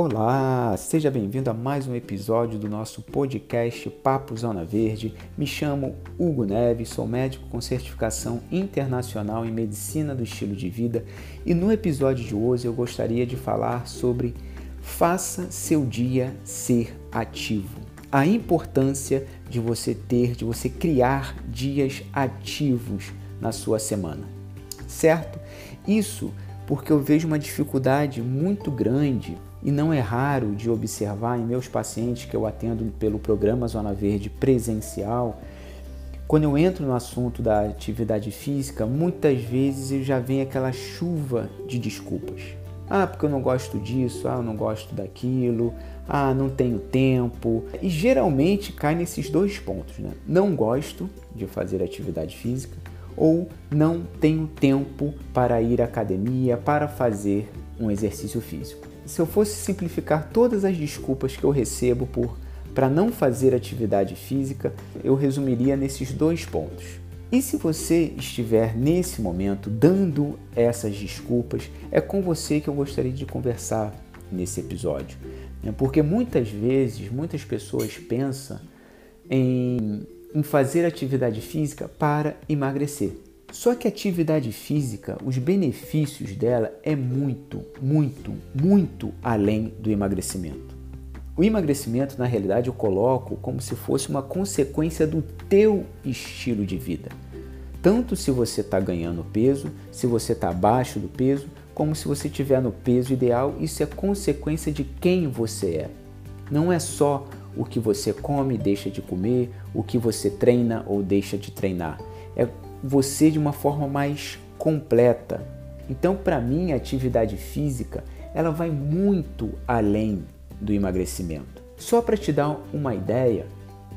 Olá, seja bem-vindo a mais um episódio do nosso podcast Papo Zona Verde. Me chamo Hugo Neves, sou médico com certificação internacional em medicina do estilo de vida e no episódio de hoje eu gostaria de falar sobre faça seu dia ser ativo. A importância de você ter, de você criar dias ativos na sua semana, certo? Isso porque eu vejo uma dificuldade muito grande e não é raro de observar em meus pacientes que eu atendo pelo programa Zona Verde presencial, quando eu entro no assunto da atividade física, muitas vezes eu já vem aquela chuva de desculpas. Ah, porque eu não gosto disso, ah, eu não gosto daquilo, ah, não tenho tempo. E geralmente cai nesses dois pontos, né? Não gosto de fazer atividade física ou não tenho tempo para ir à academia, para fazer um exercício físico. Se eu fosse simplificar todas as desculpas que eu recebo por para não fazer atividade física, eu resumiria nesses dois pontos. E se você estiver nesse momento dando essas desculpas, é com você que eu gostaria de conversar nesse episódio. Né? Porque muitas vezes, muitas pessoas pensam em em fazer atividade física para emagrecer. Só que a atividade física, os benefícios dela é muito, muito, muito além do emagrecimento. O emagrecimento, na realidade, eu coloco como se fosse uma consequência do teu estilo de vida. Tanto se você está ganhando peso, se você está abaixo do peso, como se você estiver no peso ideal, isso é consequência de quem você é. Não é só o que você come deixa de comer, o que você treina ou deixa de treinar. É você de uma forma mais completa. Então, para mim, a atividade física ela vai muito além do emagrecimento. Só para te dar uma ideia,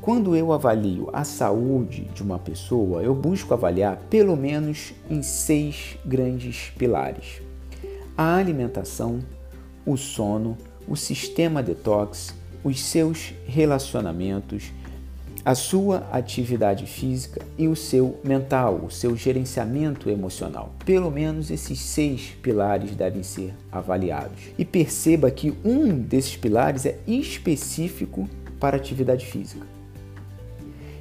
quando eu avalio a saúde de uma pessoa, eu busco avaliar pelo menos em seis grandes pilares: a alimentação, o sono, o sistema detox, os seus relacionamentos, a sua atividade física e o seu mental, o seu gerenciamento emocional. Pelo menos esses seis pilares devem ser avaliados. E perceba que um desses pilares é específico para atividade física.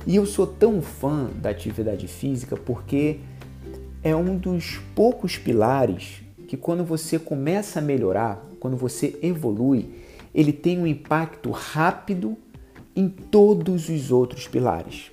E eu sou tão fã da atividade física porque é um dos poucos pilares que, quando você começa a melhorar, quando você evolui, ele tem um impacto rápido em todos os outros pilares.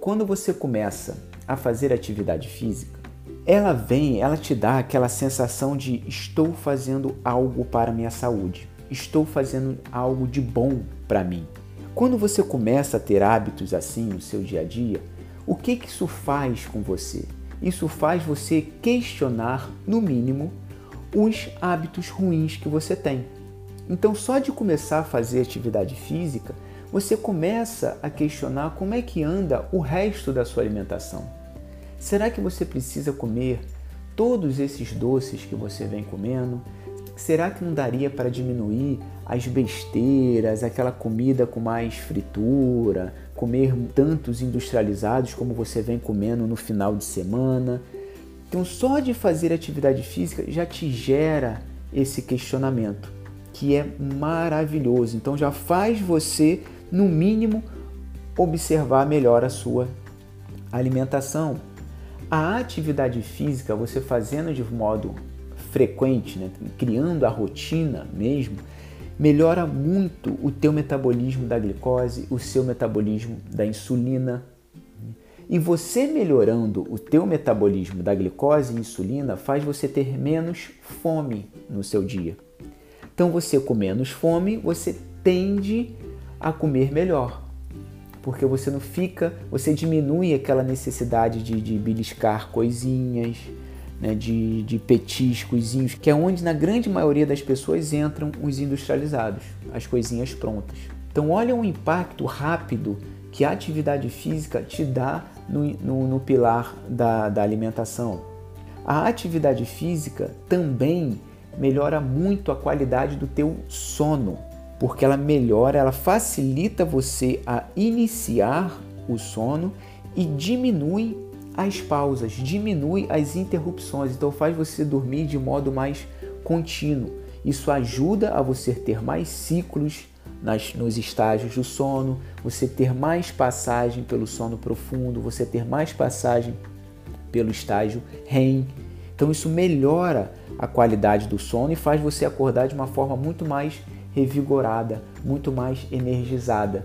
Quando você começa a fazer atividade física, ela vem, ela te dá aquela sensação de estou fazendo algo para minha saúde, estou fazendo algo de bom para mim. Quando você começa a ter hábitos assim no seu dia a dia, o que, que isso faz com você? Isso faz você questionar, no mínimo, os hábitos ruins que você tem. Então, só de começar a fazer atividade física, você começa a questionar como é que anda o resto da sua alimentação. Será que você precisa comer todos esses doces que você vem comendo? Será que não daria para diminuir as besteiras, aquela comida com mais fritura, comer tantos industrializados como você vem comendo no final de semana? Então, só de fazer atividade física já te gera esse questionamento que é maravilhoso. Então já faz você, no mínimo, observar melhor a sua alimentação. A atividade física, você fazendo de modo frequente, né, criando a rotina mesmo, melhora muito o teu metabolismo da glicose, o seu metabolismo da insulina. E você melhorando o teu metabolismo da glicose e insulina faz você ter menos fome no seu dia. Então, você com menos fome, você tende a comer melhor, porque você não fica, você diminui aquela necessidade de, de beliscar coisinhas, né, de, de petiscos, que é onde na grande maioria das pessoas entram os industrializados, as coisinhas prontas. Então, olha o impacto rápido que a atividade física te dá no, no, no pilar da, da alimentação. A atividade física também melhora muito a qualidade do teu sono, porque ela melhora, ela facilita você a iniciar o sono e diminui as pausas, diminui as interrupções, então faz você dormir de modo mais contínuo. Isso ajuda a você ter mais ciclos nas, nos estágios do sono, você ter mais passagem pelo sono profundo, você ter mais passagem pelo estágio REM. Então isso melhora a qualidade do sono e faz você acordar de uma forma muito mais revigorada, muito mais energizada.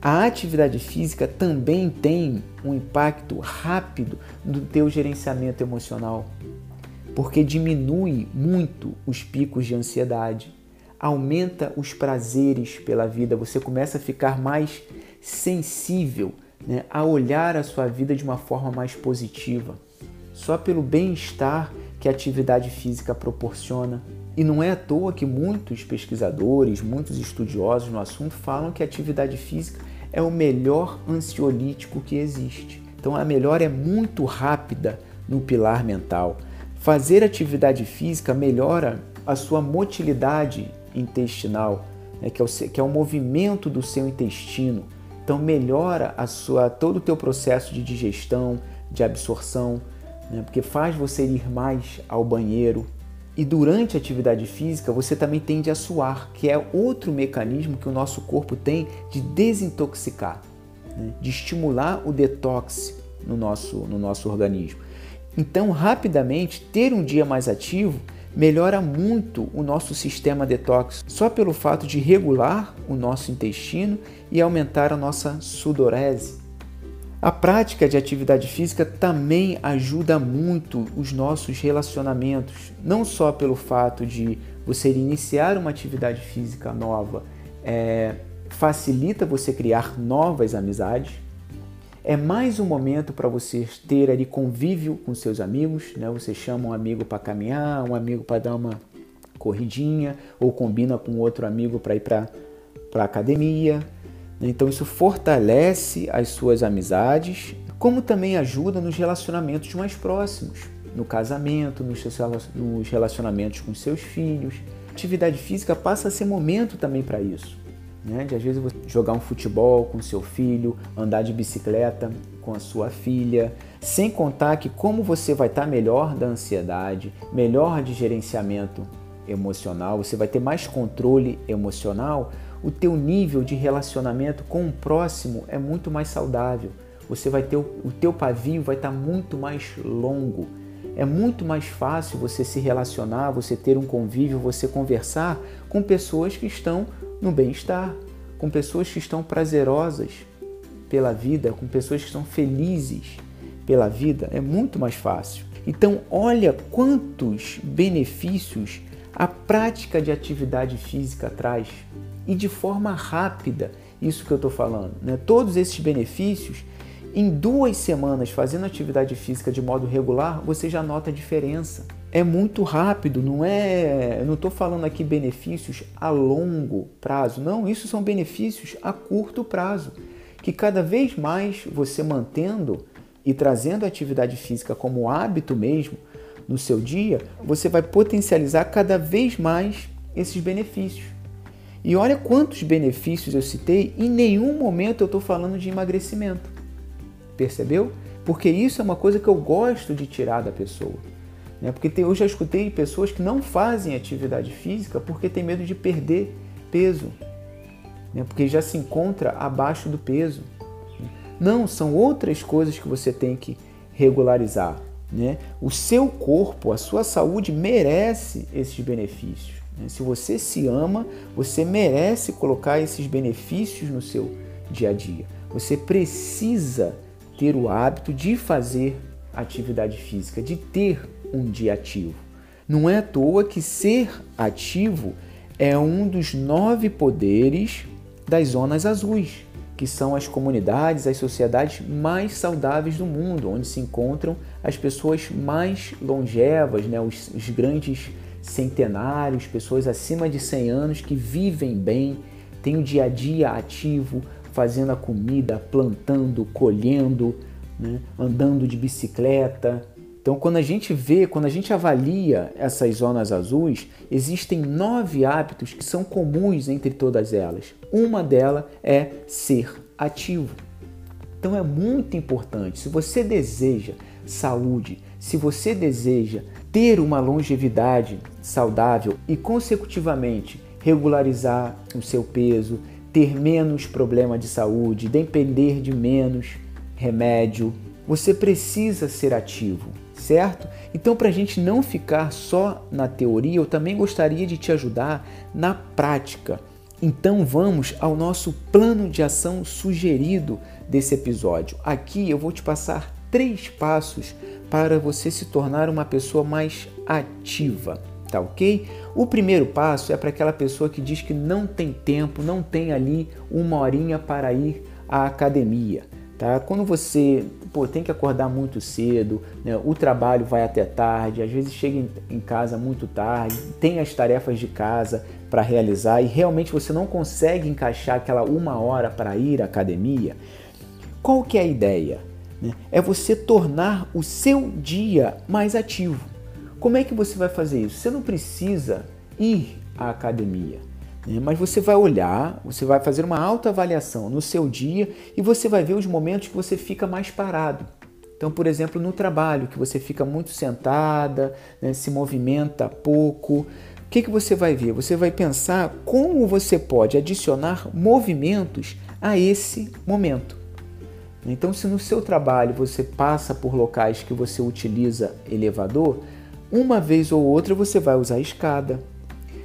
A atividade física também tem um impacto rápido no teu gerenciamento emocional, porque diminui muito os picos de ansiedade, aumenta os prazeres pela vida, você começa a ficar mais sensível né, a olhar a sua vida de uma forma mais positiva. Só pelo bem-estar que a atividade física proporciona. E não é à toa que muitos pesquisadores, muitos estudiosos no assunto falam que a atividade física é o melhor ansiolítico que existe. Então a melhora é muito rápida no pilar mental. Fazer atividade física melhora a sua motilidade intestinal, né, que, é o, que é o movimento do seu intestino. Então melhora a sua, todo o teu processo de digestão, de absorção, né, porque faz você ir mais ao banheiro. E durante a atividade física você também tende a suar, que é outro mecanismo que o nosso corpo tem de desintoxicar, né, de estimular o detox no nosso, no nosso organismo. Então, rapidamente, ter um dia mais ativo melhora muito o nosso sistema detox, só pelo fato de regular o nosso intestino e aumentar a nossa sudorese. A prática de atividade física também ajuda muito os nossos relacionamentos, não só pelo fato de você iniciar uma atividade física nova, é, facilita você criar novas amizades, é mais um momento para você ter ali convívio com seus amigos, né? Você chama um amigo para caminhar, um amigo para dar uma corridinha, ou combina com outro amigo para ir para a academia. Então isso fortalece as suas amizades, como também ajuda nos relacionamentos mais próximos, no casamento, nos relacionamentos com seus filhos. Atividade física passa a ser momento também para isso né? De às vezes você jogar um futebol com seu filho, andar de bicicleta com a sua filha, sem contar que como você vai estar melhor da ansiedade, melhor de gerenciamento emocional, você vai ter mais controle emocional, o teu nível de relacionamento com o próximo é muito mais saudável. Você vai ter o, teu pavio vai estar muito mais longo. É muito mais fácil você se relacionar, você ter um convívio, você conversar com pessoas que estão no bem-estar, com pessoas que estão prazerosas pela vida, com pessoas que estão felizes pela vida, é muito mais fácil. Então, olha quantos benefícios a prática de atividade física traz e de forma rápida, isso que eu estou falando. Né? Todos esses benefícios, em duas semanas fazendo atividade física de modo regular, você já nota a diferença é muito rápido, não é. Eu não estou falando aqui benefícios a longo prazo, não, isso são benefícios a curto prazo, que cada vez mais você mantendo e trazendo atividade física como hábito mesmo no seu dia, você vai potencializar cada vez mais esses benefícios. E olha quantos benefícios eu citei, em nenhum momento eu estou falando de emagrecimento. Percebeu? Porque isso é uma coisa que eu gosto de tirar da pessoa. Né? Porque tem, eu já escutei pessoas que não fazem atividade física porque tem medo de perder peso, né? porque já se encontra abaixo do peso. Não, são outras coisas que você tem que regularizar. Né? O seu corpo, a sua saúde merece esses benefícios. Né? Se você se ama, você merece colocar esses benefícios no seu dia a dia. Você precisa ter o hábito de fazer atividade física, de ter um dia ativo. Não é à toa que ser ativo é um dos nove poderes das zonas azuis, que são as comunidades, as sociedades mais saudáveis do mundo, onde se encontram as pessoas mais longevas, né? os, os grandes centenários, pessoas acima de 100 anos que vivem bem, têm o dia a dia ativo, fazendo a comida, plantando, colhendo, né? andando de bicicleta, então, quando a gente vê, quando a gente avalia essas zonas azuis, existem nove hábitos que são comuns entre todas elas. Uma delas é ser ativo. Então, é muito importante. Se você deseja saúde, se você deseja ter uma longevidade saudável e, consecutivamente, regularizar o seu peso, ter menos problema de saúde, depender de menos remédio, você precisa ser ativo, certo? Então, para a gente não ficar só na teoria, eu também gostaria de te ajudar na prática. Então, vamos ao nosso plano de ação sugerido desse episódio. Aqui eu vou te passar três passos para você se tornar uma pessoa mais ativa, tá ok? O primeiro passo é para aquela pessoa que diz que não tem tempo, não tem ali uma horinha para ir à academia. Tá? Quando você pô, tem que acordar muito cedo, né? o trabalho vai até tarde, às vezes chega em, casa muito tarde, tem as tarefas de casa para realizar e realmente você não consegue encaixar aquela uma hora para ir à academia, qual que é a ideia? Né? É você tornar o seu dia mais ativo. Como é que você vai fazer isso? Você não precisa ir à academia, né? mas você vai olhar, você vai fazer uma autoavaliação no seu dia e você vai ver os momentos que você fica mais parado. Então, por exemplo, no trabalho, que você fica muito sentada, né, se movimenta pouco, o que, que você vai ver? Você vai pensar como você pode adicionar movimentos a esse momento. Então, se no seu trabalho você passa por locais que você utiliza elevador, uma vez ou outra você vai usar escada.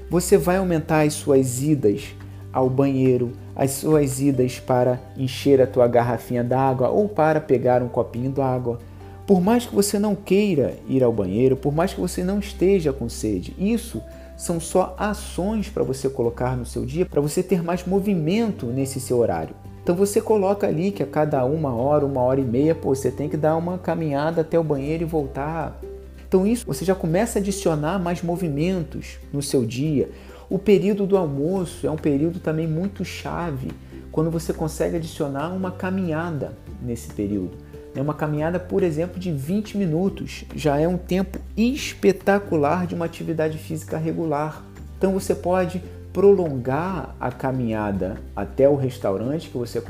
Você vai aumentar as suas idas ao banheiro, as suas idas para encher a tua garrafinha d'água ou para pegar um copinho d'água. Por mais que você não queira ir ao banheiro, por mais que você não esteja com sede, isso são só ações para você colocar no seu dia, para você ter mais movimento nesse seu horário. Então você coloca ali que a cada uma hora, uma hora e meia, pô, você tem que dar uma caminhada até o banheiro e voltar. Então isso você já começa a adicionar mais movimentos no seu dia. O período do almoço é um período também muito chave, quando você consegue adicionar uma caminhada nesse período. É uma caminhada, por exemplo, de 20 minutos. Já é um tempo espetacular de uma atividade física regular. Então você pode prolongar a caminhada até o restaurante que você,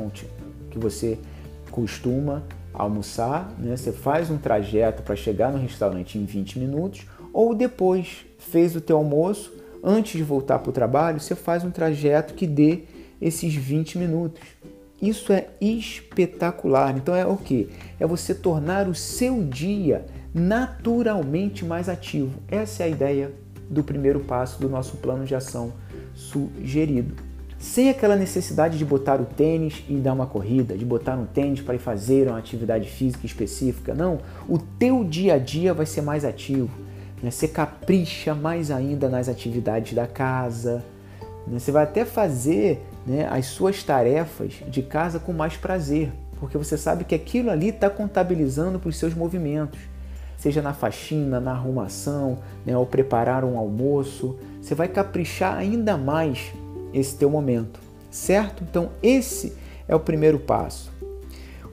que você costuma almoçar, né? você faz um trajeto para chegar no restaurante em 20 minutos, ou depois fez o teu almoço, antes de voltar para o trabalho, você faz um trajeto que dê esses 20 minutos. Isso é espetacular. Então é o que? É você tornar o seu dia naturalmente mais ativo. Essa é a ideia do primeiro passo do nosso plano de ação sugerido. Sem aquela necessidade de botar o tênis e dar uma corrida, de botar um tênis para ir fazer uma atividade física específica. Não, o teu dia a dia vai ser mais ativo. Né? Você capricha mais ainda nas atividades da casa. Né? Você vai até fazer né, as suas tarefas de casa com mais prazer, porque você sabe que aquilo ali está contabilizando para os seus movimentos seja na faxina, na arrumação, né, ao preparar um almoço, você vai caprichar ainda mais esse teu momento, certo? Então esse é o primeiro passo.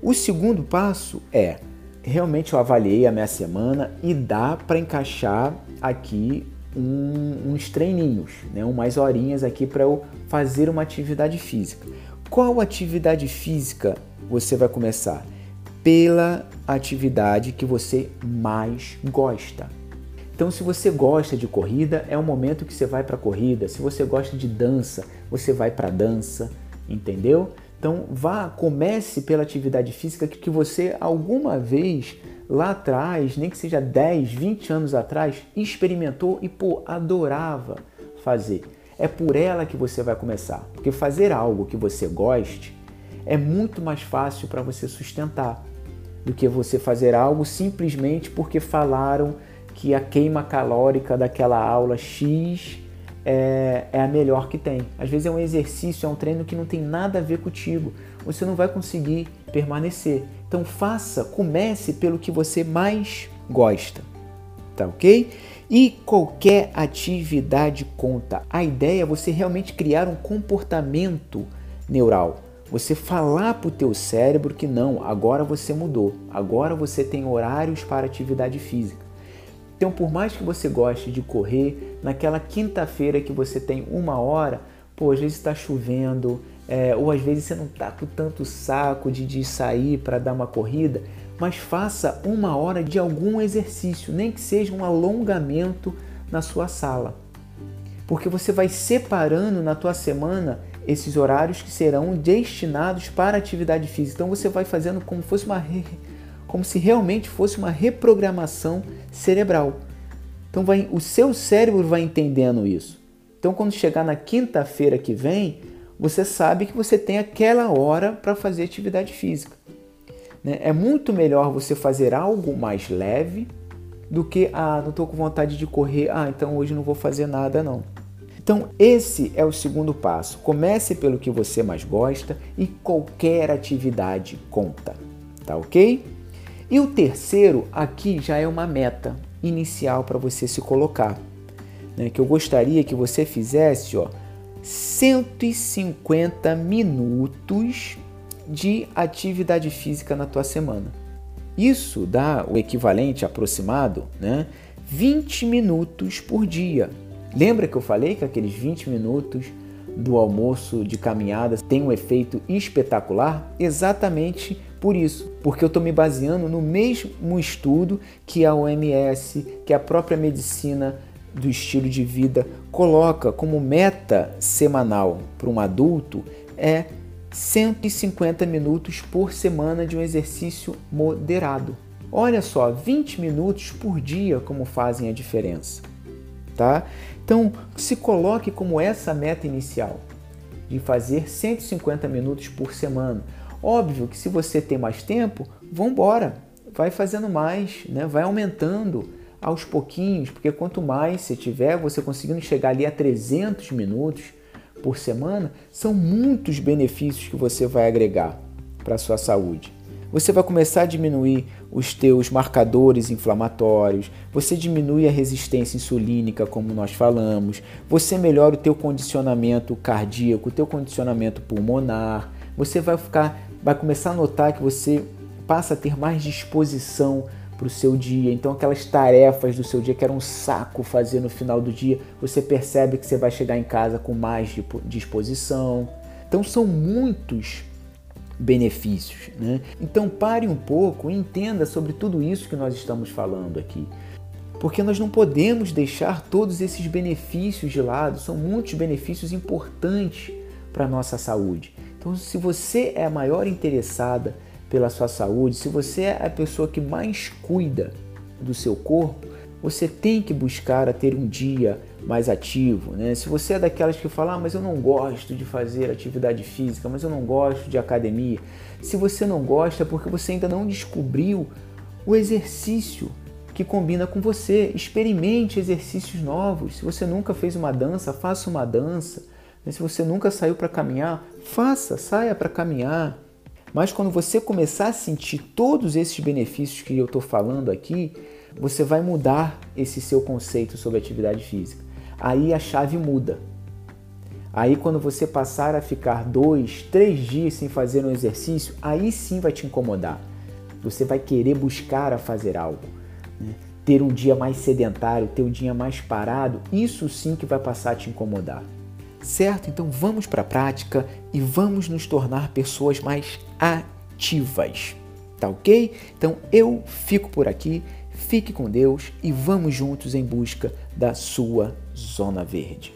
O segundo passo é realmente eu avaliei a minha semana e dá para encaixar aqui um, uns treininhos, né, umas horinhas aqui para eu fazer uma atividade física. Qual atividade física você vai começar? Pela atividade que você mais gosta. Então, se você gosta de corrida, é o momento que você vai para a corrida. Se você gosta de dança, você vai para a dança, entendeu? Então, vá, comece pela atividade física que você alguma vez lá atrás, nem que seja 10, 20 anos atrás, experimentou e pô, adorava fazer. É por ela que você vai começar, porque fazer algo que você goste é muito mais fácil para você sustentar do que você fazer algo simplesmente porque falaram que a queima calórica daquela aula X é, é, a melhor que tem. Às vezes é um exercício, é um treino que não tem nada a ver contigo. Você não vai conseguir permanecer. Então faça, comece pelo que você mais gosta. Tá ok? E qualquer atividade conta. A ideia é você realmente criar um comportamento neural. Você falar para o teu cérebro que não, agora você mudou, agora você tem horários para atividade física. Então, por mais que você goste de correr, naquela quinta-feira que você tem uma hora, pô, às vezes está chovendo, é, ou às vezes você não está com tanto saco de, de sair para dar uma corrida, mas faça uma hora de algum exercício, nem que seja um alongamento na sua sala. Porque você vai separando na tua semana esses horários que serão destinados para atividade física. Então você vai fazendo como fosse uma como se realmente fosse uma reprogramação cerebral. Então vai, o seu cérebro vai entendendo isso. Então quando chegar na quinta-feira que vem, você sabe que você tem aquela hora para fazer atividade física. Né? É muito melhor você fazer algo mais leve do que, ah, não estou com vontade de correr, ah, então hoje não vou fazer nada não. Então, esse é o segundo passo. Comece pelo que você mais gosta e qualquer atividade conta, tá ok? E o terceiro aqui já é uma meta inicial para você se colocar, né? que eu gostaria que você fizesse, ó, 150 minutos de atividade física na tua semana. Isso dá o equivalente aproximado, né? 20 minutos por dia. Lembra que eu falei que aqueles 20 minutos do almoço de caminhada tem um efeito espetacular? Exatamente por isso, porque eu estou me baseando no mesmo estudo que a OMS, que a própria medicina do estilo de vida coloca como meta semanal para um adulto é 150 minutos por semana de um exercício moderado. Olha só, 20 minutos por dia como fazem a diferença, tá? Então, se coloque como essa meta inicial de fazer 150 minutos por semana. Óbvio que se você tem mais tempo, vamos embora, vai fazendo mais, né? Vai aumentando aos pouquinhos, porque quanto mais você tiver, você conseguindo chegar ali a 300 minutos, por semana, são muitos benefícios que você vai agregar para a sua saúde. Você vai começar a diminuir os teus marcadores inflamatórios, você diminui a resistência insulínica, como nós falamos, você melhora o teu condicionamento cardíaco, o teu condicionamento pulmonar, você vai ficar vai começar a notar que você passa a ter mais disposição para o seu dia. Então, aquelas tarefas do seu dia que era um saco fazer no final do dia, você percebe que você vai chegar em casa com mais disposição. Então, são muitos benefícios. Né? Então, pare um pouco e entenda sobre tudo isso que nós estamos falando aqui. Porque nós não podemos deixar todos esses benefícios de lado, são muitos benefícios importantes para a nossa saúde. Então, se você é a maior interessada pela sua saúde, se você é a pessoa que mais cuida do seu corpo, você tem que buscar a ter um dia mais ativo, né? Se você é daquelas que fala, ah, mas eu não gosto de fazer atividade física, mas eu não gosto de academia. Se você não gosta, é porque você ainda não descobriu o exercício que combina com você. Experimente exercícios novos. Se você nunca fez uma dança, faça uma dança. Se você nunca saiu para caminhar, faça, saia para caminhar. Mas quando você começar a sentir todos esses benefícios que eu estou falando aqui, você vai mudar esse seu conceito sobre atividade física. Aí a chave muda. Aí quando você passar a ficar dois, três dias sem fazer um exercício, aí sim vai te incomodar. Você vai querer buscar a fazer algo. Né? Ter um dia mais sedentário, ter um dia mais parado, isso sim que vai passar a te incomodar. Certo? Então vamos para a prática e vamos nos tornar pessoas mais ativas. Tá ok? Então eu fico por aqui, fique com Deus e vamos juntos em busca da sua zona verde.